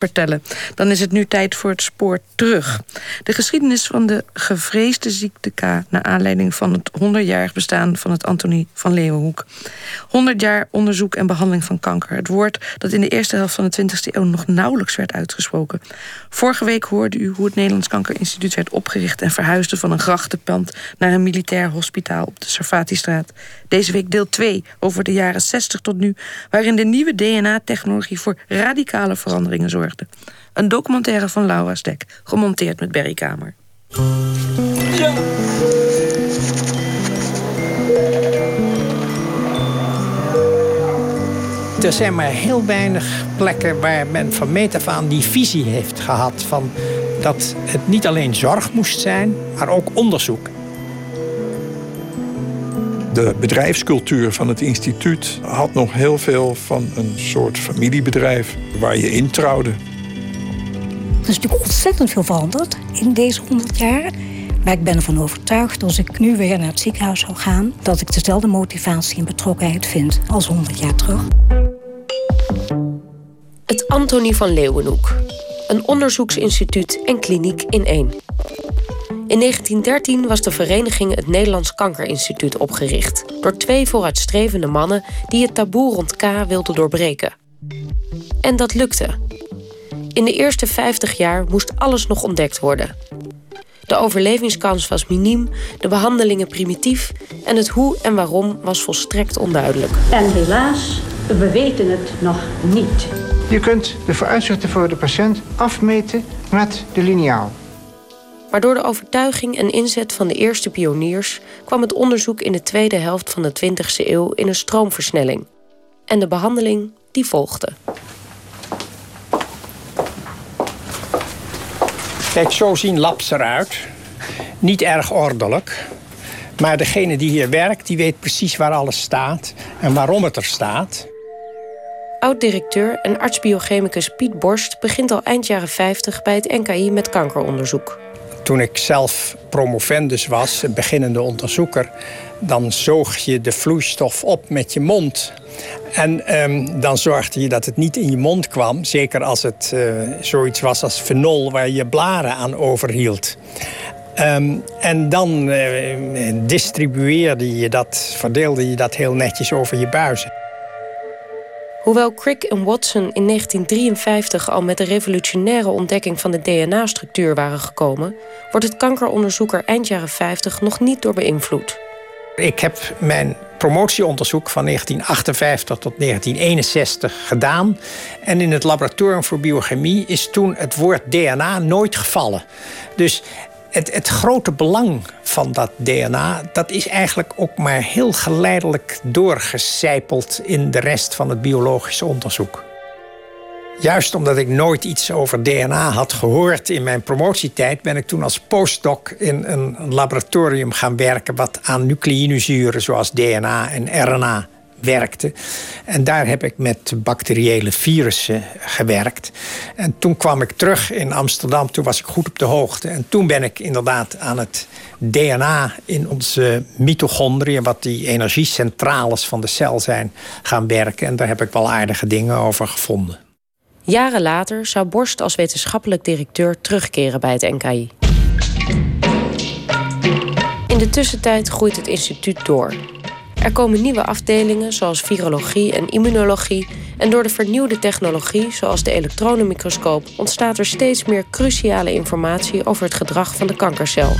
vertellen. Dan is het nu tijd voor het spoor terug. De geschiedenis van de gevreesde ziekte K... naar aanleiding van het 100-jarig bestaan van het Antonie van Leeuwenhoek. 100 jaar onderzoek en behandeling van kanker. Het woord dat in de eerste helft van de 20e eeuw nog nauwelijks werd uitgesproken. Vorige week hoorde u hoe het Nederlands Kankerinstituut werd opgericht... en verhuisde van een grachtenpand naar een militair hospitaal op de Sarfatistraat. Deze week deel 2 over de jaren 60 tot nu... waarin de nieuwe DNA-technologie voor radicale veranderingen zorgt. Een documentaire van Laura Stek, gemonteerd met Berry Kamer. Er zijn maar heel weinig plekken waar men van meet af die visie heeft gehad... van dat het niet alleen zorg moest zijn, maar ook onderzoek. De bedrijfscultuur van het instituut had nog heel veel van een soort familiebedrijf waar je introuwde. Er is natuurlijk ontzettend veel veranderd in deze 100 jaar. Maar ik ben ervan overtuigd, als ik nu weer naar het ziekenhuis zou gaan, dat ik dezelfde motivatie en betrokkenheid vind als 100 jaar terug. Het Antonie van Leeuwenhoek. Een onderzoeksinstituut en kliniek in één. In 1913 was de vereniging het Nederlands Kankerinstituut opgericht door twee vooruitstrevende mannen die het taboe rond K wilden doorbreken. En dat lukte. In de eerste 50 jaar moest alles nog ontdekt worden. De overlevingskans was miniem, de behandelingen primitief en het hoe en waarom was volstrekt onduidelijk. En helaas, we weten het nog niet. Je kunt de vooruitzichten voor de patiënt afmeten met de lineaal. Maar door de overtuiging en inzet van de eerste pioniers kwam het onderzoek in de tweede helft van de 20e eeuw in een stroomversnelling. En de behandeling die volgde. Kijk, zo zien labs eruit. Niet erg ordelijk. Maar degene die hier werkt, die weet precies waar alles staat en waarom het er staat. Oud-directeur en artsbiochemicus Piet Borst begint al eind jaren 50 bij het NKI met kankeronderzoek. Toen ik zelf promovendus was, beginnende onderzoeker, dan zoog je de vloeistof op met je mond. En ehm, dan zorgde je dat het niet in je mond kwam. Zeker als het uh, zoiets was als fenol waar je blaren aan overhield. Um, en dan uh, distribueerde je dat, verdeelde je dat heel netjes over je buizen. Hoewel Crick en Watson in 1953 al met de revolutionaire ontdekking van de DNA-structuur waren gekomen, wordt het kankeronderzoeker eind jaren 50 nog niet door beïnvloed. Ik heb mijn promotieonderzoek van 1958 tot 1961 gedaan. En in het laboratorium voor biochemie is toen het woord DNA nooit gevallen. Dus het, het, grote belang van dat DNA, dat is eigenlijk ook maar heel geleidelijk doorgecijpeld in de rest van het biologische onderzoek. Juist omdat ik nooit iets over DNA had gehoord in mijn promotietijd, ben ik toen als postdoc in een laboratorium gaan werken wat aan nucleïnezuren zoals DNA en RNA werkte. En daar heb ik met bacteriële virussen gewerkt. En toen kwam ik terug in Amsterdam, toen was ik goed op de hoogte. En toen ben ik inderdaad aan het DNA in onze mitochondriën... wat die energiecentrales van de cel zijn, gaan werken. En daar heb ik wel aardige dingen over gevonden. Jaren later zou Borst als wetenschappelijk directeur terugkeren bij het NKI. In de tussentijd groeit het instituut door. Er komen nieuwe afdelingen zoals virologie en immunologie. En door de vernieuwde technologie, zoals de elektronenmicroscoop, ontstaat er steeds meer cruciale informatie over het gedrag van de kankercel.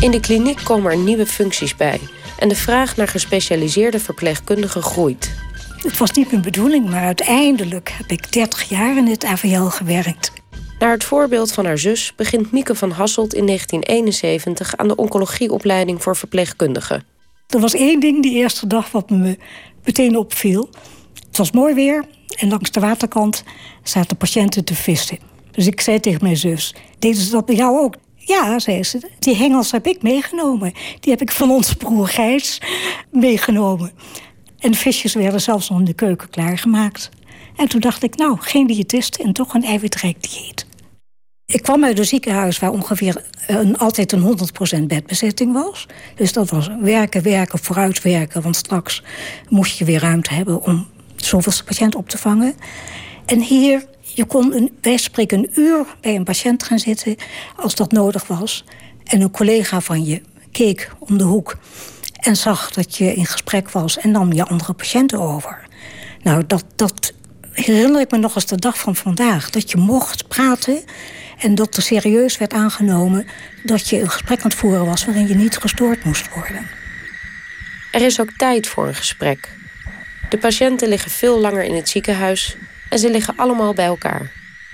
In de kliniek komen er nieuwe functies bij en de vraag naar gespecialiseerde verpleegkundigen groeit. Het was niet mijn bedoeling, maar uiteindelijk heb ik 30 jaar in het AVL gewerkt. Naar het voorbeeld van haar zus begint Mieke van Hasselt in 1971 aan de oncologieopleiding voor verpleegkundigen. Er was één ding die eerste dag wat me meteen opviel. Het was mooi weer en langs de waterkant zaten patiënten te vissen. Dus ik zei tegen mijn zus: Deden ze dat bij jou ook? Ja, zei ze. Die hengels heb ik meegenomen. Die heb ik van ons broer Gijs meegenomen. En de visjes werden zelfs nog in de keuken klaargemaakt. En toen dacht ik, nou, geen diëtist en toch een eiwitrijk dieet. Ik kwam uit een ziekenhuis waar ongeveer een, altijd een 100% bedbezetting was. Dus dat was werken, werken, vooruitwerken. Want straks moest je weer ruimte hebben om zoveel patiënt op te vangen. En hier, je kon een, wij spreken een uur bij een patiënt gaan zitten als dat nodig was. En een collega van je keek om de hoek en zag dat je in gesprek was en nam je andere patiënten over. Nou, dat, dat herinner ik me nog als de dag van vandaag. Dat je mocht praten en dat er serieus werd aangenomen dat je een gesprek aan het voeren was waarin je niet gestoord moest worden. Er is ook tijd voor een gesprek. De patiënten liggen veel langer in het ziekenhuis en ze liggen allemaal bij elkaar.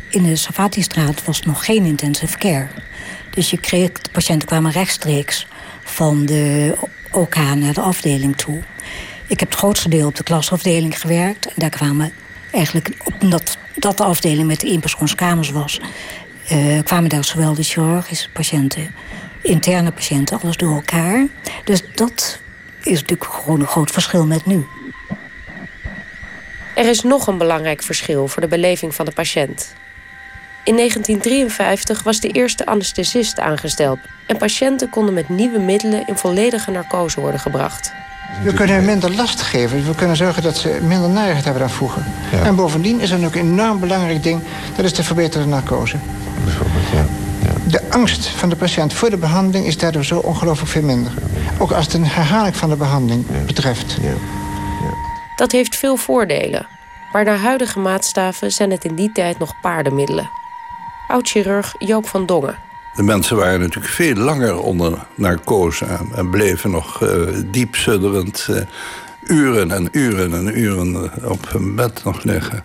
In de Savatistraat was nog geen intensive care. Dus je kreeg, de patiënten kwamen rechtstreeks van de OK naar de afdeling toe. Ik heb het grootste deel op de klasafdeling gewerkt. En daar kwamen eigenlijk, omdat dat de afdeling met de eenpersoonskamers was... Uh, kwamen daar zowel de chirurgische patiënten, interne patiënten, alles door elkaar. Dus dat is natuurlijk gewoon een groot verschil met nu. Er is nog een belangrijk verschil voor de beleving van de patiënt. In 1953 was de eerste anesthesist aangesteld en patiënten konden met nieuwe middelen in volledige narcose worden gebracht. We kunnen hen minder last geven. We kunnen zorgen dat ze minder narigheid hebben dan vroeger. En bovendien is er ook een enorm belangrijk ding... dat is de verbeterde narcose. Bijvoorbeeld, ja. ja. De angst van de patiënt voor de behandeling is daardoor zo ongelooflijk veel minder. Ook als het een herhaling van de behandeling betreft. Dat heeft veel voordelen. Maar naar huidige maatstaven zijn het in die tijd nog paardenmiddelen. Oud-chirurg Joop van Dongen de mensen waren natuurlijk veel langer onder narcose en, bleven nog uh, diep sudderend uh, uren en uren en uren op hun bed nog liggen.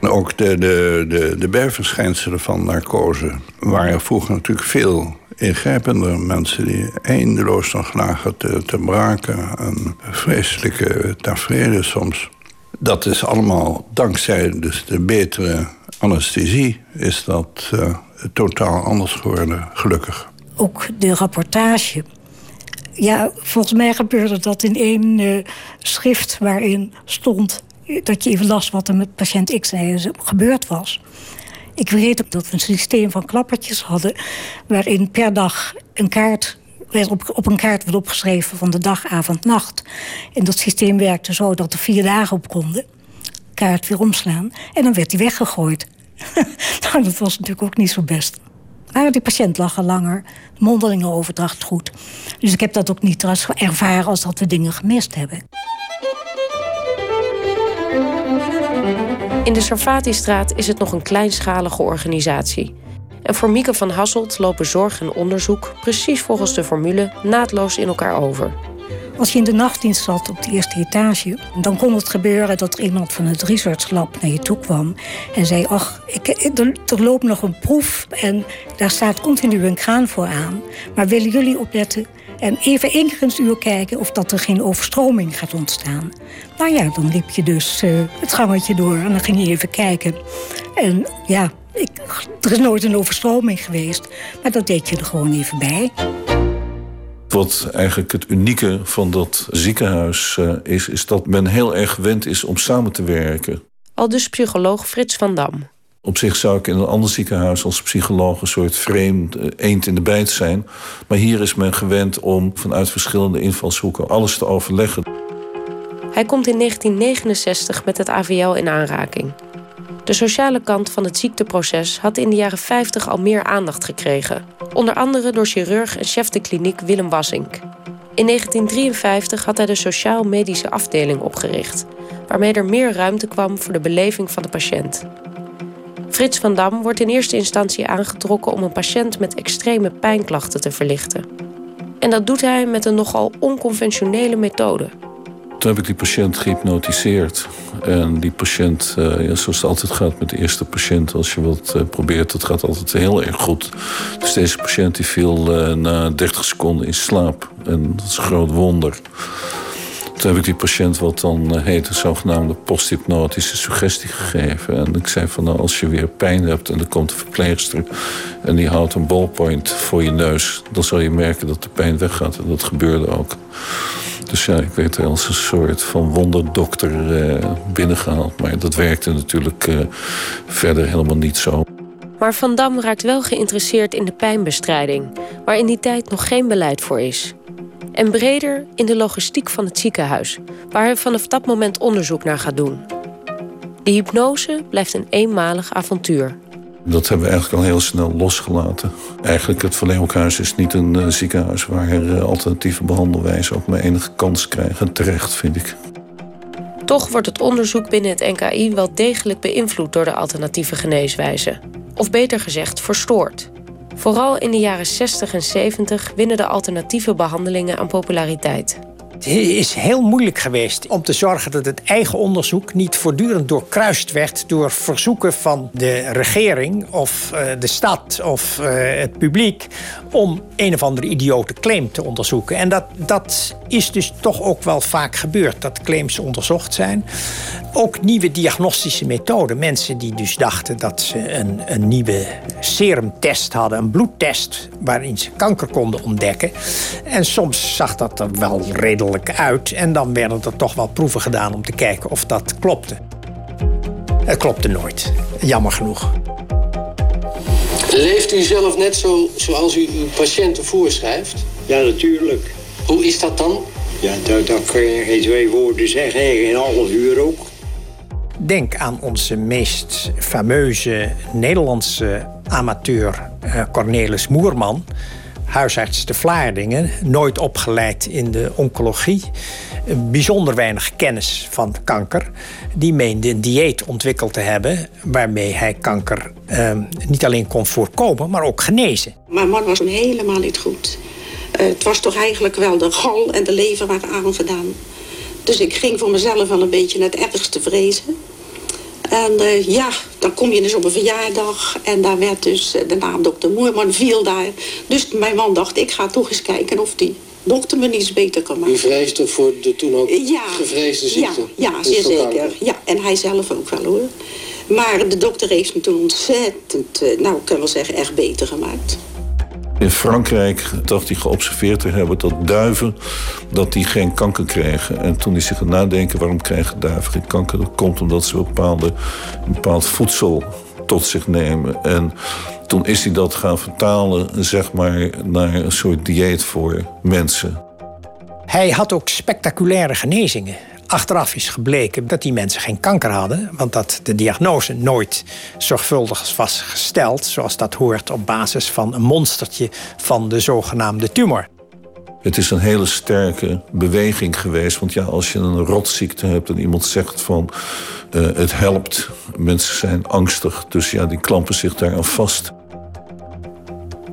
ook de, de, de, de bijverschijnselen van narcose waren vroeger natuurlijk veel ingrijpender. Mensen die eindeloos nog lagen te, te braken en vreselijke tafereelen soms. Dat is allemaal dankzij dus de betere anesthesie is dat totaal anders geworden, gelukkig. Ook de rapportage. Ja, volgens mij gebeurde dat in één uh, schrift waarin stond dat je even las wat er met patiënt X gebeurd was. Ik weet ook dat we een systeem van klappertjes hadden... waarin per dag een kaart werd op, op een kaart werd opgeschreven van de dag, avond, nacht. En dat systeem werkte zo dat er vier dagen op konden. Kaart weer omslaan. En dan werd die weggegooid. nou, dat was natuurlijk ook niet zo best. Maar die patiënt lag al langer, mondelinge overdracht goed. Dus ik heb dat ook niet ervaren als dat we dingen gemist hebben. In de Sarfatistraat is het nog een kleinschalige organisatie. En voor Mieke van Hasselt lopen zorg en onderzoek precies volgens de formule naadloos in elkaar over. Als je in de nachtdienst zat op de eerste etage, dan kon het gebeuren dat er iemand van het research lab naar je toe kwam en zei: Ach, ik, er, er loopt nog een proef en daar staat continu een kraan voor aan. Maar willen jullie opletten en even één keer het uur kijken of dat er geen overstroming gaat ontstaan? Nou ja, dan liep je dus uh, het gangetje door en dan ging je even kijken. En ja, ik, er is nooit een overstroming geweest, maar dat deed je er gewoon even bij. Wat eigenlijk het unieke van dat ziekenhuis uh, is, is dat men heel erg gewend is om samen te werken. Al dus psycholoog Frits van Dam. Op zich zou ik in een ander ziekenhuis als psycholoog een soort vreemd uh, eend in de bijt zijn. Maar hier is men gewend om vanuit verschillende invalshoeken alles te overleggen. Hij komt in 1969 met het AVL in aanraking. De sociale kant van het ziekteproces had in de jaren 50 al meer aandacht gekregen. Onder andere door chirurg en chef de kliniek Willem Wassink. In 1953 had hij de sociaal-medische afdeling opgericht, waarmee er meer ruimte kwam voor de beleving van de patiënt. Frits van Dam wordt in eerste instantie aangetrokken om een patiënt met extreme pijnklachten te verlichten. En dat doet hij met een nogal onconventionele methode. Toen heb ik die patiënt gehypnotiseerd. En die patiënt, uh, ja, zoals het altijd gaat met de eerste patiënt... als je wat uh, probeert, dat gaat altijd heel erg goed. Dus deze patiënt die viel uh, na 30 seconden in slaap. En dat is een groot wonder. Toen heb ik die patiënt wat dan heet een zogenaamde posthypnotische suggestie gegeven. En ik zei van nou, als je weer pijn hebt en er komt een verpleegster... en die houdt een ballpoint voor je neus... dan zal je merken dat de pijn weggaat. En dat gebeurde ook. Dus ja, ik werd als een soort van wonderdokter eh, binnengehaald. Maar dat werkte natuurlijk eh, verder helemaal niet zo. Maar Van Dam raakt wel geïnteresseerd in de pijnbestrijding, waar in die tijd nog geen beleid voor is. En breder in de logistiek van het ziekenhuis, waar hij vanaf dat moment onderzoek naar gaat doen. De hypnose blijft een eenmalig avontuur. Dat hebben we eigenlijk al heel snel losgelaten. Eigenlijk het Van is niet een uh, ziekenhuis... waar uh, alternatieve behandelwijzen ook maar enige kans krijgen. Terecht, vind ik. Toch wordt het onderzoek binnen het NKI wel degelijk beïnvloed... door de alternatieve geneeswijzen. Of beter gezegd, verstoord. Vooral in de jaren 60 en 70 winnen de alternatieve behandelingen aan populariteit. Het is heel moeilijk geweest om te zorgen dat het eigen onderzoek niet voortdurend doorkruist werd door verzoeken van de regering of uh, de stad of uh, het publiek om een of andere idiote claim te onderzoeken. En dat, dat is dus toch ook wel vaak gebeurd, dat claims onderzocht zijn. Ook nieuwe diagnostische methoden. Mensen die dus dachten dat ze een, een nieuwe serumtest hadden, een bloedtest waarin ze kanker konden ontdekken. En soms zag dat er wel redelijk uit. En dan werden er toch wel proeven gedaan om te kijken of dat klopte. Het klopte nooit, jammer genoeg. Leeft u zelf net zo zoals u uw patiënten voorschrijft? Ja, natuurlijk. Hoe is dat dan? Ja, dat, dat kun je geen twee woorden zeggen, geen half uur ook. Denk aan onze meest fameuze Nederlandse amateur uh, Cornelis Moerman. Huisarts te Vlaardingen, nooit opgeleid in de oncologie. Bijzonder weinig kennis van kanker. Die meende een dieet ontwikkeld te hebben waarmee hij kanker uh, niet alleen kon voorkomen, maar ook genezen. Mijn man was helemaal niet goed. Uh, het was toch eigenlijk wel de gal en de lever waren aangedaan. Dus ik ging voor mezelf wel een beetje het ergste vrezen. En uh, ja, dan kom je dus op een verjaardag en daar werd dus de naam dokter Moerman viel daar. Dus mijn man dacht, ik ga toch eens kijken of die dokter me niets beter kan maken. U vreesde voor de toen ook ja, gevreesde ziekte? Ja, ja zeer zeker. Ja, en hij zelf ook wel hoor. Maar de dokter heeft me toen ontzettend, nou ik kan wel zeggen, echt beter gemaakt. In Frankrijk dacht hij geobserveerd te hebben dat duiven dat die geen kanker kregen. En toen is hij gaan nadenken waarom krijgen duiven geen kanker. Dat komt omdat ze bepaalde, een bepaald voedsel tot zich nemen. En toen is hij dat gaan vertalen, zeg maar, naar een soort dieet voor mensen. Hij had ook spectaculaire genezingen. Achteraf is gebleken dat die mensen geen kanker hadden, want dat de diagnose nooit zorgvuldig was gesteld, zoals dat hoort op basis van een monstertje van de zogenaamde tumor. Het is een hele sterke beweging geweest. Want ja, als je een rotziekte hebt en iemand zegt van uh, het helpt, mensen zijn angstig, dus ja, die klampen zich daar aan vast.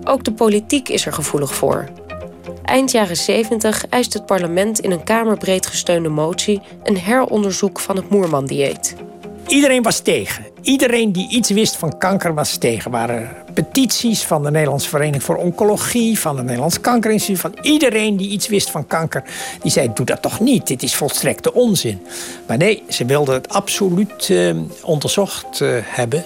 Ook de politiek is er gevoelig voor. Eind jaren 70 eist het parlement in een kamerbreed gesteunde motie een heronderzoek van het Moerman-dieet. Iedereen was tegen. Iedereen die iets wist van kanker was tegen. Er waren petities van de Nederlandse Vereniging voor Oncologie, van het Nederlands Kankerinstituut, van iedereen die iets wist van kanker. Die zei: Doe dat toch niet, dit is volstrekte onzin. Maar nee, ze wilden het absoluut uh, onderzocht uh, hebben.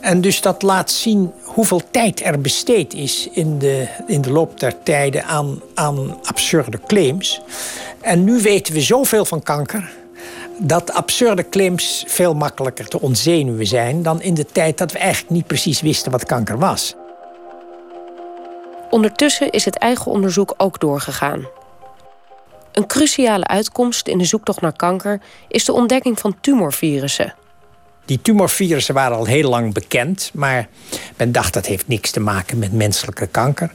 En dus dat laat zien hoeveel tijd er besteed is in de, in de loop der tijden aan, aan absurde claims. En nu weten we zoveel van kanker dat absurde claims veel makkelijker te ontzenuwen zijn dan in de tijd dat we eigenlijk niet precies wisten wat kanker was. Ondertussen is het eigen onderzoek ook doorgegaan. Een cruciale uitkomst in de zoektocht naar kanker is de ontdekking van tumorvirussen. Die tumorvirussen waren al heel lang bekend, maar men dacht dat heeft niks te maken met menselijke kanker.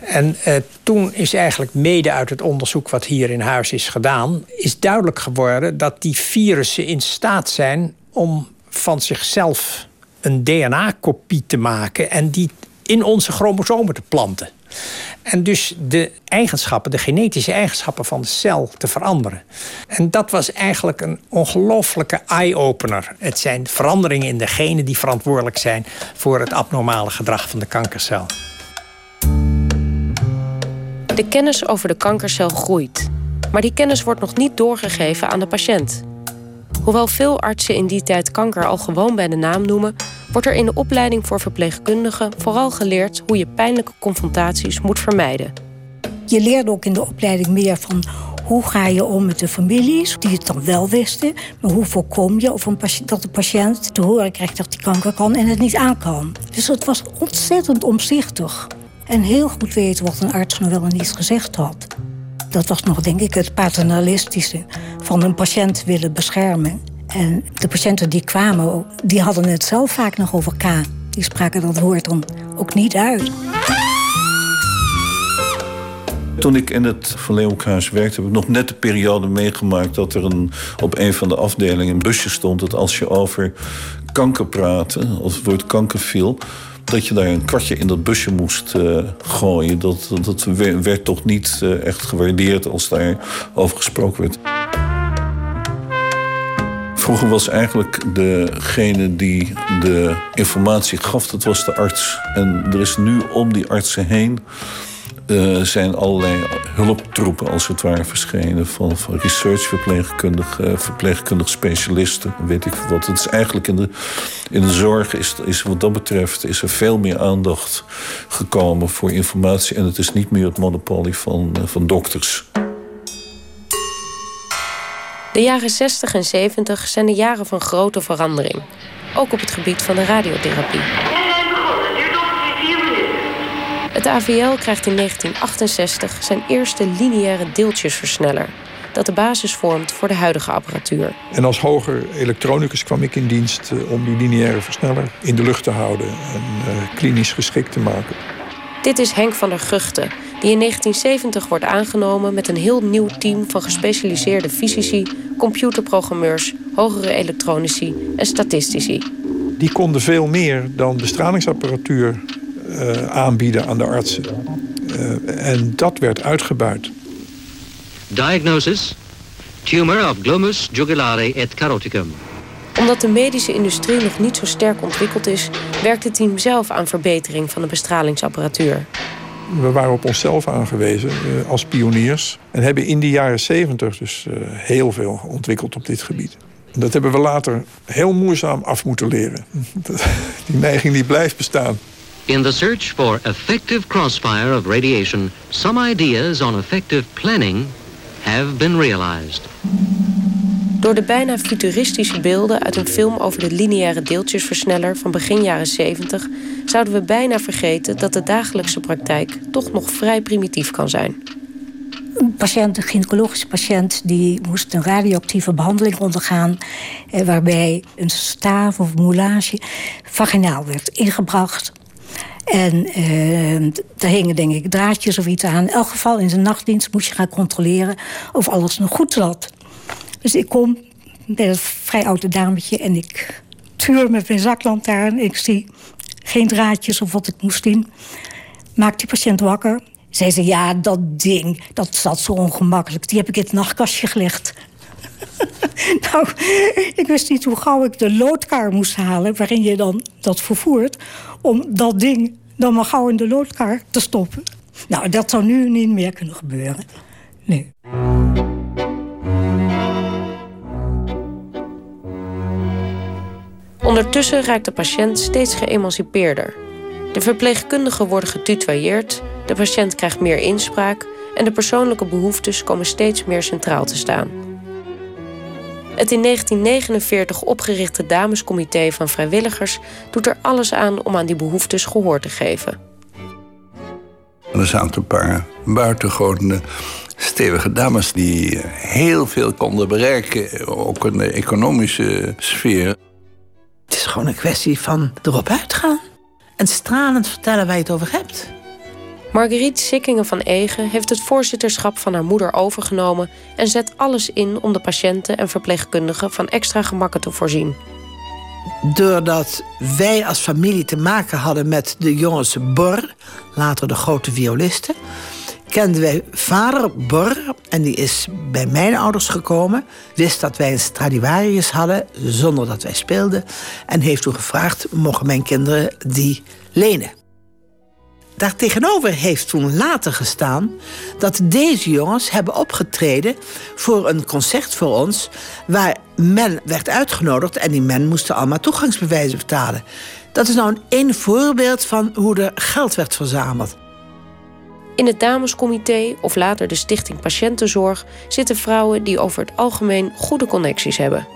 En eh, toen is eigenlijk mede uit het onderzoek wat hier in huis is gedaan, is duidelijk geworden dat die virussen in staat zijn om van zichzelf een DNA-kopie te maken en die in onze chromosomen te planten. En dus de eigenschappen, de genetische eigenschappen van de cel te veranderen. En dat was eigenlijk een ongelooflijke eye-opener. Het zijn veranderingen in de genen die verantwoordelijk zijn voor het abnormale gedrag van de kankercel. De kennis over de kankercel groeit. Maar die kennis wordt nog niet doorgegeven aan de patiënt. Hoewel veel artsen in die tijd kanker al gewoon bij de naam noemen, wordt er in de opleiding voor verpleegkundigen vooral geleerd hoe je pijnlijke confrontaties moet vermijden. Je leert ook in de opleiding meer van hoe ga je om met de families die het dan wel wisten, maar hoe voorkom je of een dat de patiënt te horen krijgt dat hij kanker kan en het niet aan kan. Dus het was ontzettend omzichtig. En heel goed weten wat een arts nog wel en niet gezegd had. Dat was nog, denk ik, het paternalistische van een patiënt willen beschermen En de patiënten die kwamen, die hadden het zelf vaak nog over K. Die spraken dat woord dan ook niet uit. Toen ik in het Van werkte, heb ik nog net de periode meegemaakt dat er een, op een van de afdelingen een busje stond. Dat als je over kanker praatte, als het woord kanker viel, dat je daar een kwartje in dat busje moest uh, gooien. Dat, dat werd toch niet uh, echt gewaardeerd als daar over gesproken werd. Vroeger was eigenlijk degene die de informatie gaf, dat was de arts. En er is nu om die artsen heen uh, zijn allerlei hulptroepen als het ware verschenen. Van, van researchverpleegkundigen, verpleegkundige specialisten, weet ik wat. Het is eigenlijk in de, in de zorg is, is wat dat betreft is er veel meer aandacht gekomen voor informatie. En het is niet meer het monopolie van, van dokters. De jaren 60 en 70 zijn de jaren van grote verandering. Ook op het gebied van de radiotherapie. Het AVL krijgt in 1968 zijn eerste lineaire deeltjesversneller. Dat de basis vormt voor de huidige apparatuur. En als hoger elektronicus kwam ik in dienst eh, om die lineaire versneller in de lucht te houden en uh, klinisch geschikt te maken. Dit is Henk van der Guchten, die in 1970 wordt aangenomen met een heel nieuw team van gespecialiseerde fysici, computerprogrammeurs, hogere elektronici en statistici. Die konden veel meer dan bestralingsapparatuur uh, aanbieden aan de artsen. Uh, en dat werd uitgebuit. Diagnosis: tumor of glomus jugulare et caroticum. Omdat de medische industrie nog niet zo sterk ontwikkeld is, werkt het team zelf aan verbetering van de bestralingsapparatuur. We waren op onszelf aangewezen uh, als pioniers en hebben in de jaren 70 dus heel veel ontwikkeld op dit gebied. Dat hebben we later heel moeizaam af moeten leren. Die neiging die blijft bestaan. In the search for effective crossfire of radiation, some ideas on effective planning have been realized. Door de bijna futuristische beelden uit een film over de lineaire deeltjesversneller van begin jaren 70 zouden we bijna vergeten dat de dagelijkse praktijk toch nog vrij primitief kan zijn. Een patiënt, een gynaecologische patiënt, die moest een radioactieve behandeling ondergaan. Eh, waarbij een staaf of moulage vaginaal werd ingebracht. En uh, daar hingen denk ik draadjes of iets aan. In elk geval in zijn nachtdienst moest je gaan controleren of alles nog goed zat. Dus ik kom bij dat vrij oude dametje en ik tuur met mijn zaklantaarn. Ik zie geen draadjes of wat ik moest zien. Maak die patiënt wakker. Zei, ja, dat ding, dat zat zo ongemakkelijk. Die heb ik in het nachtkastje gelegd. nou, ik wist niet hoe gauw ik de loodkar moest halen... waarin je dan dat vervoert... om dat ding dan maar gauw in de loodkar te stoppen. Nou, dat zou nu niet meer kunnen gebeuren. Nee. Ondertussen raakt de patiënt steeds geëmancipeerder. De verpleegkundigen worden getutoyeerd, de patiënt krijgt meer inspraak en de persoonlijke behoeftes komen steeds meer centraal te staan. Het in 1949 opgerichte Damescomité van Vrijwilligers doet er alles aan om aan die behoeftes gehoor te geven. Er zaten een paar buitengewone stevige dames die heel veel konden bereiken, ook in de economische sfeer. Het is gewoon een kwestie van erop uitgaan en stralend vertellen waar je het over hebt. Marguerite Sikkingen van Egen heeft het voorzitterschap van haar moeder overgenomen en zet alles in om de patiënten en verpleegkundigen van extra gemakken te voorzien. Doordat wij als familie te maken hadden met de jongens Bor, later de grote violisten, kenden wij vader Bor en die is bij mijn ouders gekomen, wist dat wij een Stradivarius hadden zonder dat wij speelden en heeft toen gevraagd: mogen mijn kinderen die lenen? Daartegenover heeft toen later gestaan dat deze jongens hebben opgetreden voor een concert voor ons, waar men werd uitgenodigd en die men moesten allemaal toegangsbewijzen betalen. Dat is nou een voorbeeld van hoe er geld werd verzameld. In het damescomité of later de Stichting Patiëntenzorg zitten vrouwen die over het algemeen goede connecties hebben.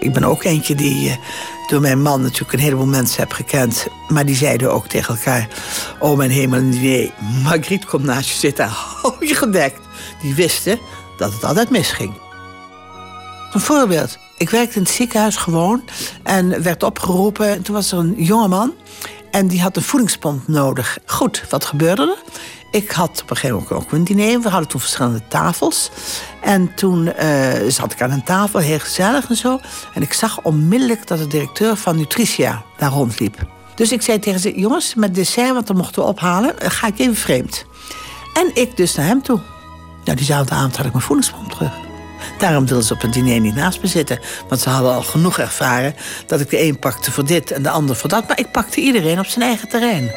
Ik ben ook eentje die eh, door mijn man natuurlijk een heleboel mensen heb gekend. Maar die zeiden ook tegen elkaar: Oh mijn hemel, nee, Margriet komt naast je zitten, hou je gedekt. Die wisten dat het altijd misging. Een voorbeeld: Ik werkte in het ziekenhuis gewoon en werd opgeroepen. En toen was er een jongeman en die had een voedingspomp nodig. Goed, wat gebeurde er? Ik had op een gegeven moment ook een diner. We hadden toen verschillende tafels. En toen uh, zat ik aan een tafel, heel gezellig en zo. En ik zag onmiddellijk dat de directeur van Nutritia daar rondliep. Dus ik zei tegen ze: Jongens, met dessert, want dan mochten we ophalen, eh, ga ik even vreemd. En ik dus naar hem toe. Nou, diezelfde avond had ik mijn voedingspomp terug. Daarom wilden ze op het diner niet naast me zitten. Want ze hadden al genoeg ervaren dat ik de een pakte voor dit en de ander voor dat. Maar ik pakte iedereen op zijn eigen terrein.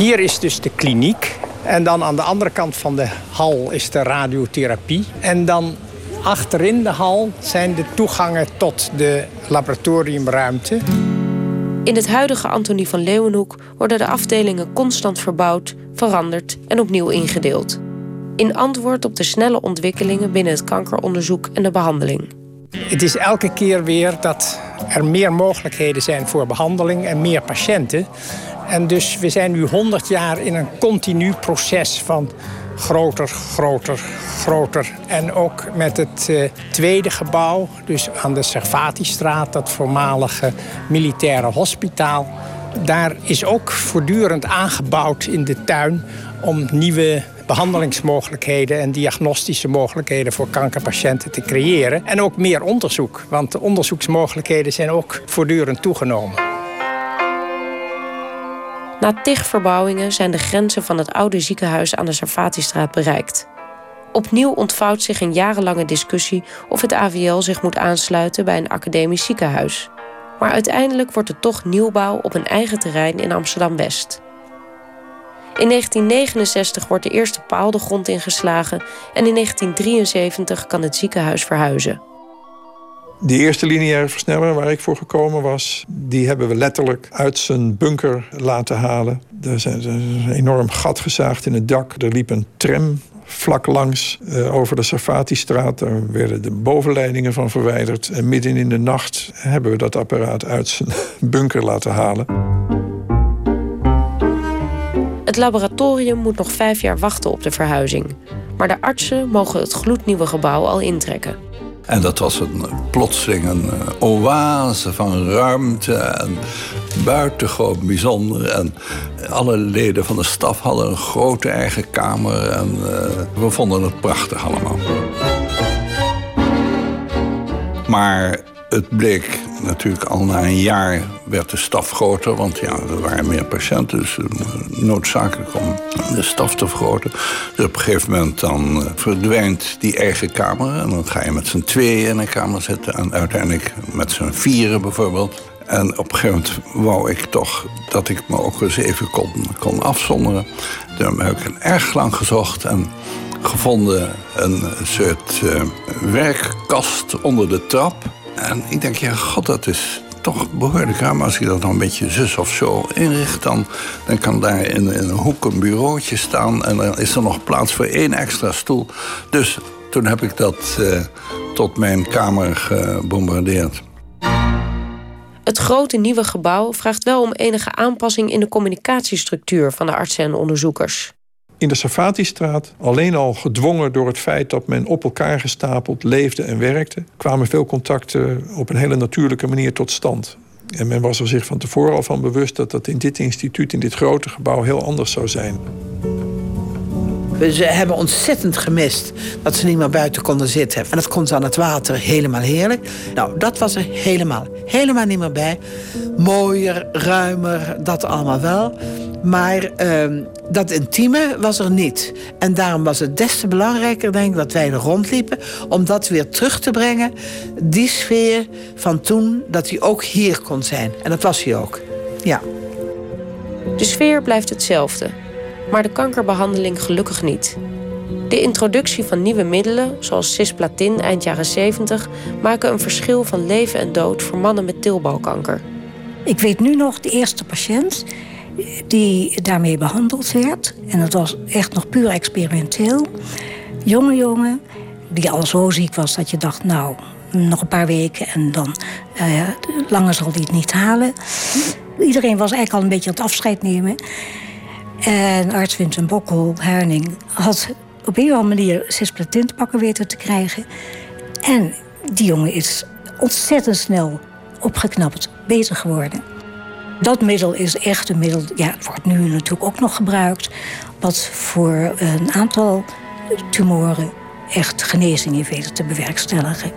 Hier is dus de kliniek. En dan aan de andere kant van de hal is de radiotherapie. En dan achterin de hal zijn de toegangen tot de laboratoriumruimte. In het huidige Antonie van Leeuwenhoek worden de afdelingen constant verbouwd, veranderd en opnieuw ingedeeld. In antwoord op de snelle ontwikkelingen binnen het kankeronderzoek en de behandeling. Het is elke keer weer dat er meer mogelijkheden zijn voor behandeling en meer patiënten. En dus we zijn nu 100 jaar in een continu proces van groter, groter, groter. En ook met het uh, tweede gebouw, dus aan de Servatistraat, dat voormalige militaire hospitaal. Daar is ook voortdurend aangebouwd in de tuin om nieuwe behandelingsmogelijkheden en diagnostische mogelijkheden voor kankerpatiënten te creëren. En ook meer onderzoek, want de onderzoeksmogelijkheden zijn ook voortdurend toegenomen. Na tig verbouwingen zijn de grenzen van het oude ziekenhuis aan de Sarfatistraat bereikt. Opnieuw ontvouwt zich een jarenlange discussie of het AVL zich moet aansluiten bij een academisch ziekenhuis. Maar uiteindelijk wordt het toch nieuwbouw op een eigen terrein in Amsterdam-West. In 1969 wordt de eerste paal de grond ingeslagen en in 1973 kan het ziekenhuis verhuizen. Die eerste lineaire versneller waar ik voor gekomen was, die hebben we letterlijk uit zijn bunker laten halen. Er is een enorm gat gezaagd in het dak. Er liep een tram vlak langs uh, over de Sarfati-straat. Daar werden de bovenleidingen van verwijderd. En midden in de nacht hebben we dat apparaat uit zijn bunker laten halen. Het laboratorium moet nog vijf jaar wachten op de verhuizing. Maar de artsen mogen het gloednieuwe gebouw al intrekken. En dat was een, plotseling een eh, oase van ruimte en buitengewoon bijzonder. En alle leden van de staf hadden een grote eigen kamer en uh, we vonden het prachtig allemaal. Maar het bleek natuurlijk al na een jaar werd de staf groter. Want ja, er waren meer patiënten. Dus noodzakelijk om de staf te vergroten. Dus op een gegeven moment dan eh, verdwijnt die eigen kamer. En dan ga je met z'n tweeën in een kamer zitten. En uiteindelijk met z'n vieren bijvoorbeeld. En op een gegeven moment wou ik toch dat ik me ook eens even kon, kon afzonderen. Toen heb ik erg lang gezocht en gevonden een soort uh, werkkast onder de trap. En ik denk, ja, god, dat is toch behoorlijk ruim. Als je dat dan een beetje zus of zo inricht, dan, dan kan daar in, een hoek een bureautje staan. En dan is er nog plaats voor één extra stoel. Dus toen heb ik dat uh, tot mijn kamer gebombardeerd. Het grote nieuwe gebouw vraagt wel om enige aanpassing in de communicatiestructuur van de artsen en onderzoekers in de Sarfati-straat, alleen al gedwongen door het feit dat men op elkaar gestapeld leefde en werkte, kwamen veel contacten op een hele natuurlijke manier tot stand. En men was er zich van tevoren al van bewust dat dat in dit instituut, in dit grote gebouw, heel anders zou zijn. Ze hebben ontzettend gemist dat ze niet meer buiten konden zitten. En dat komt aan het water helemaal heerlijk. Nou, dat was er helemaal, helemaal niet meer bij. Mooier, ruimer, dat allemaal wel. Maar uh, dat intieme was er niet. En daarom was het des te belangrijker, denk ik, dat wij er rondliepen... om dat weer terug te brengen, die sfeer van toen... dat die ook hier kon zijn. En dat was hij ook, ja. De sfeer blijft hetzelfde, maar de kankerbehandeling gelukkig niet. De introductie van nieuwe middelen, zoals cisplatin eind jaren 70... maken een verschil van leven en dood voor mannen met tilbalkanker. Ik weet nu nog, de eerste patiënt die daarmee behandeld werd. En dat was echt nog puur experimenteel. Jonge jongen, die al zo ziek was dat je dacht, nou, nog een paar weken en dan uh, langer zal hij het niet halen. Iedereen was eigenlijk al een beetje aan het afscheid nemen. En arts Vincent Bokkel, Herning, had op een of andere manier cisplatin te weten te krijgen. En die jongen is ontzettend snel opgeknapt, bezig geworden. Dat middel is echt een middel, ja, het wordt nu natuurlijk ook nog gebruikt, wat voor een aantal tumoren echt genezing in weten te bewerkstelligen.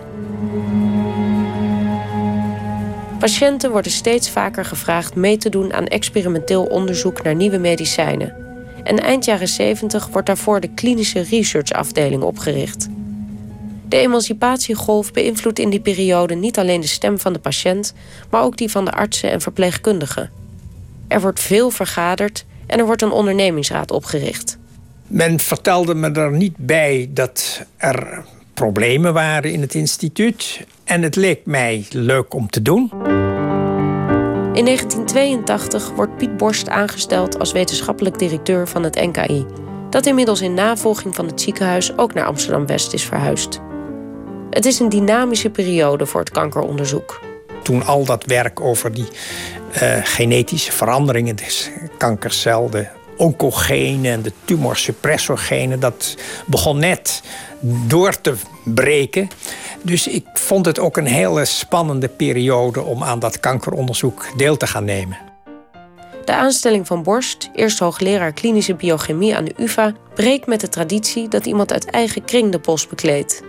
Patiënten worden steeds vaker gevraagd mee te doen aan experimenteel onderzoek naar nieuwe medicijnen. En eind jaren 70 wordt daarvoor de klinische researchafdeling opgericht. De emancipatiegolf beïnvloedt in die periode niet alleen de stem van de patiënt, maar ook die van de artsen en verpleegkundigen. Er wordt veel vergaderd en er wordt een ondernemingsraad opgericht. Men vertelde me er niet bij dat er problemen waren in het instituut. En het leek mij leuk om te doen. In 1982 wordt Piet Borst aangesteld als wetenschappelijk directeur van het NKI, dat inmiddels in navolging van het ziekenhuis ook naar Amsterdam West is verhuisd. Het is een dynamische periode voor het kankeronderzoek. Toen al dat werk over die uh, genetische veranderingen, de kankercel, de oncogenen en de tumorsuppressorgenen, dat begon net door te breken. Dus ik vond het ook een hele spannende periode om aan dat kankeronderzoek deel te gaan nemen. De aanstelling van Borst, eerst hoogleraar klinische biochemie aan de UVA, breekt met de traditie dat iemand uit eigen kring de post bekleedt.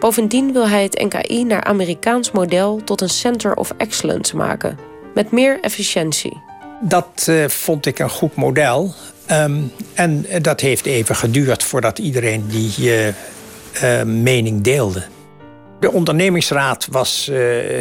Bovendien wil hij het NKI naar Amerikaans model tot een Center of Excellence maken, met meer efficiëntie. Dat uh, vond ik een goed model. Um, en dat heeft even geduurd voordat iedereen die uh, uh, mening deelde. De ondernemingsraad was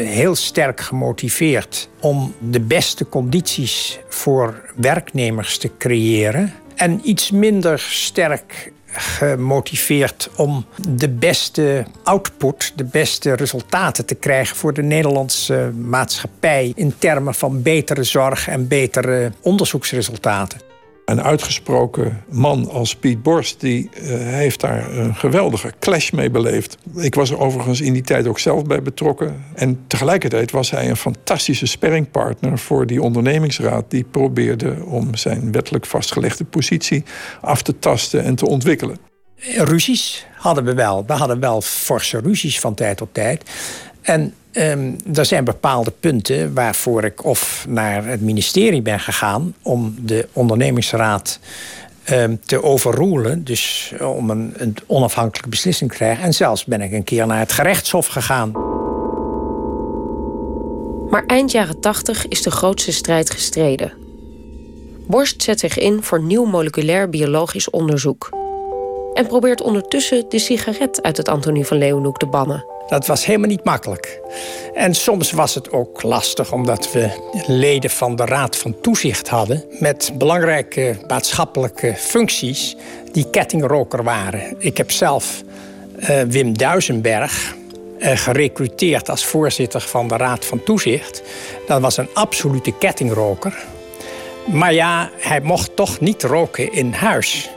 heel sterk gemotiveerd om de beste condities voor werknemers te creëren. En iets minder sterk gemotiveerd om de beste output, de beste resultaten te krijgen voor de Nederlandse maatschappij in termen van betere zorg en betere onderzoeksresultaten. Een uitgesproken man als Piet Borst, die uh, heeft daar een geweldige clash mee beleefd. Ik was er overigens in die tijd ook zelf bij betrokken. En tegelijkertijd was hij een fantastische sparringpartner voor die ondernemingsraad, die probeerde om zijn wettelijk vastgelegde positie af te tasten en te ontwikkelen. Ruzies hadden we wel. We hadden wel forse ruzies van tijd tot tijd. En um, er zijn bepaalde punten waarvoor ik of naar het ministerie ben gegaan om de ondernemingsraad um, te overroelen. Dus om een, een onafhankelijke beslissing te krijgen. En zelfs ben ik een keer naar het gerechtshof gegaan. Maar eind jaren 80 is de grootste strijd gestreden. Borst zet zich in voor nieuw moleculair biologisch onderzoek. En probeert ondertussen de sigaret uit het Antonie van Leeuwenhoek te bannen. Dat was helemaal niet makkelijk. En soms was het ook lastig omdat we leden van de Raad van Toezicht hadden met belangrijke maatschappelijke functies die kettingroker waren. Ik heb zelf uh, Wim Duisenberg uh, gerecruiteerd als voorzitter van de Raad van Toezicht. Dat was een absolute kettingroker. Maar ja, hij mocht toch niet roken in huis.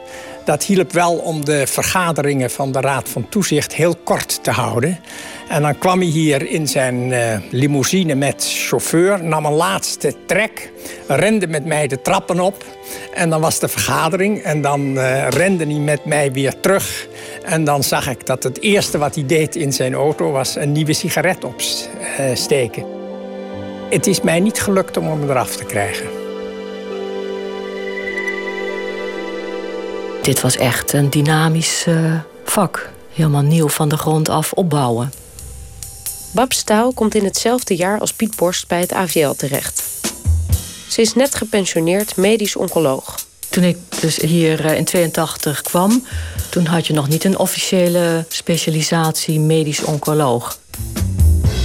Dat hielp wel om de vergaderingen van de Raad van Toezicht heel kort te houden. En dan kwam hij hier in zijn uh, limousine met chauffeur, nam een laatste trek, rende met mij de trappen op. En dan was de vergadering en dan uh, rende hij met mij weer terug. En dan zag ik dat het eerste wat hij deed in zijn auto was een nieuwe sigaret opsteken. Uh, het is mij niet gelukt om hem eraf te krijgen. Dit was echt een dynamisch uh, vak. Helemaal nieuw van de grond af opbouwen. Bab Staal komt in hetzelfde jaar als Piet Borst bij het AVL terecht. Ze is net gepensioneerd medisch oncoloog. Toen ik dus hier in 82 kwam, toen had je nog niet een officiële specialisatie medisch oncoloog.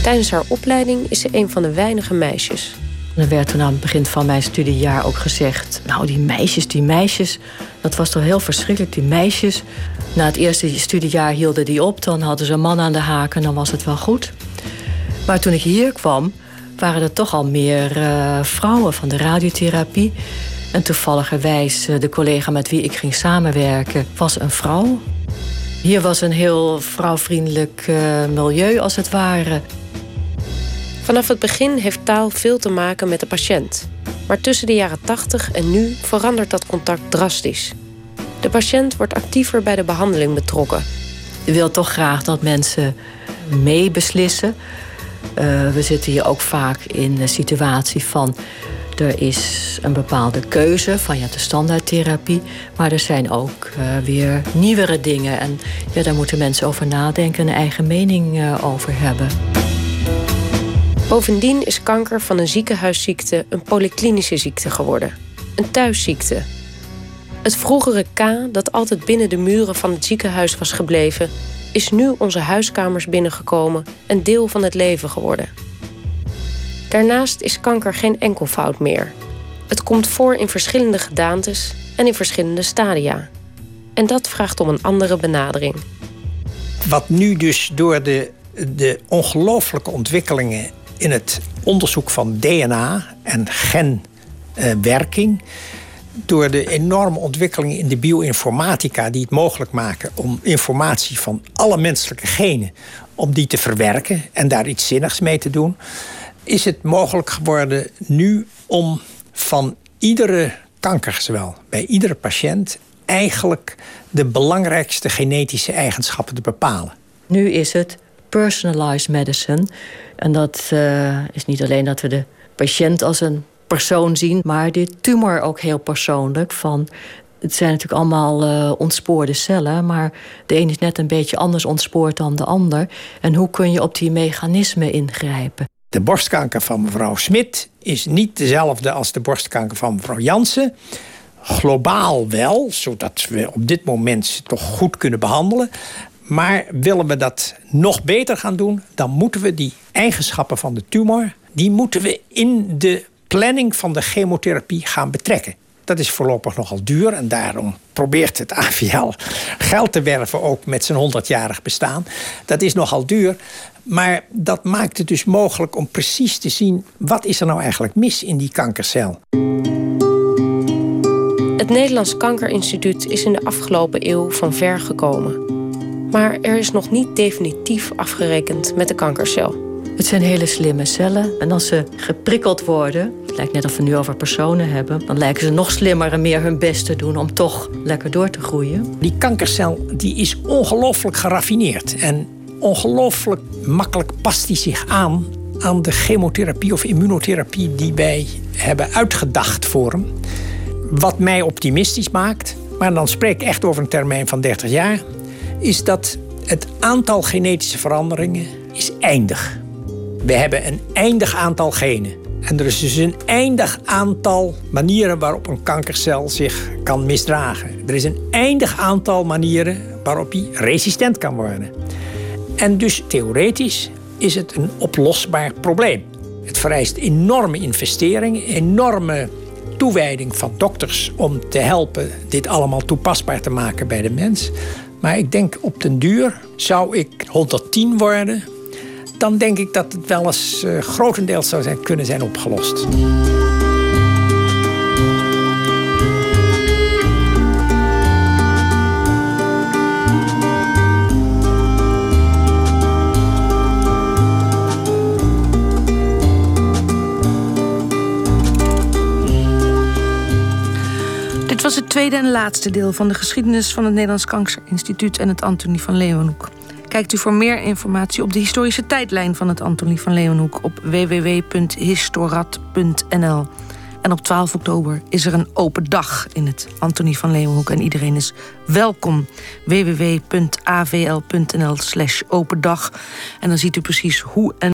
Tijdens haar opleiding is ze een van de weinige meisjes. Er werd toen aan het begin van mijn studiejaar ook gezegd... nou, die meisjes, die meisjes, dat was toch heel verschrikkelijk, die meisjes. Na het eerste studiejaar hielden die op, dan hadden ze een man aan de haak en dan was het wel goed. Maar toen ik hier kwam, waren er toch al meer uh, vrouwen van de radiotherapie. En toevalligerwijs uh, de collega met wie ik ging samenwerken was een vrouw. Hier was een heel vrouwvriendelijk uh, milieu als het ware. Vanaf het begin heeft taal veel te maken met de patiënt. Maar tussen de jaren 80 en nu verandert dat contact drastisch. De patiënt wordt actiever bij de behandeling betrokken. Je wil toch graag dat mensen meebeslissen. Uh, we zitten hier ook vaak in de situatie van er is een bepaalde keuze van ja, de standaardtherapie. Maar er zijn ook uh, weer nieuwere dingen. En ja, daar moeten mensen over nadenken en een eigen mening uh, over hebben. Bovendien is kanker van een ziekenhuisziekte een polyklinische ziekte geworden. Een thuisziekte. Het vroegere K, dat altijd binnen de muren van het ziekenhuis was gebleven, is nu onze huiskamers binnengekomen en deel van het leven geworden. Daarnaast is kanker geen enkelvoud meer. Het komt voor in verschillende gedaantes en in verschillende stadia. En dat vraagt om een andere benadering. Wat nu dus door de, de ongelooflijke ontwikkelingen in het onderzoek van DNA en genwerking. door de enorme ontwikkelingen in de bioinformatica die het mogelijk maken om informatie van alle menselijke genen om die te verwerken en daar iets zinnigs mee te doen, is het mogelijk geworden nu om van iedere kankerzwel, bij iedere patiënt, eigenlijk de belangrijkste genetische eigenschappen te bepalen. Nu is het personalized medicine. En dat uh, is niet alleen dat we de patiënt als een persoon zien, maar de tumor ook heel persoonlijk. Van, het zijn natuurlijk allemaal uh, ontspoorde cellen, maar de een is net een beetje anders ontspoord dan de ander. En hoe kun je op die mechanismen ingrijpen? De borstkanker van mevrouw Smit is niet dezelfde als de borstkanker van mevrouw Jansen. Globaal wel, zodat we op dit moment ze toch goed kunnen behandelen. Maar willen we dat nog beter gaan doen, dan moeten we die eigenschappen van de tumor, die moeten we in de planning van de chemotherapie gaan betrekken. Dat is voorlopig nogal duur en daarom probeert het AVL geld te werven, ook met zijn 100-jarig bestaan. Dat is nogal duur. Maar dat maakt het dus mogelijk om precies te zien... wat is er nou eigenlijk mis in die kankercel. Het Nederlands Kankerinstituut is in de afgelopen eeuw van ver gekomen. Maar er is nog niet definitief afgerekend met de kankercel. Het zijn hele slimme cellen. En als ze geprikkeld worden, het lijkt net of we nu over personen hebben, dan lijken ze nog slimmer en meer hun best te doen om toch lekker door te groeien. Die kankercel die is ongelooflijk geraffineerd. En ongelooflijk makkelijk past die zich aan aan de chemotherapie of immunotherapie die wij hebben uitgedacht voor hem. Wat mij optimistisch maakt, maar dan spreek ik echt over een termijn van 30 jaar, is dat het aantal genetische veranderingen is eindig. We hebben een eindig aantal genen. En er is dus een eindig aantal manieren waarop een kankercel zich kan misdragen. Er is een eindig aantal manieren waarop hij resistent kan worden. En dus theoretisch is het een oplosbaar probleem. Het vereist enorme investeringen, enorme toewijding van dokters om te helpen dit allemaal toepasbaar te maken bij de mens. Maar ik denk op den duur zou ik 110 worden. Dan denk ik dat het wel eens uh, grotendeels zou zijn, kunnen zijn opgelost. Was het tweede en laatste deel van de geschiedenis van het Nederlands Kankerinstituut en het Antonie van Leeuwenhoek. Kijkt u voor meer informatie op de historische tijdlijn van het Antonie van Leeuwenhoek op www.historat.nl. En op 12 oktober is er een open dag in het Antonie van Leeuwenhoek en iedereen is welkom. www.avl.nl/slash open dag. En dan ziet u precies hoe en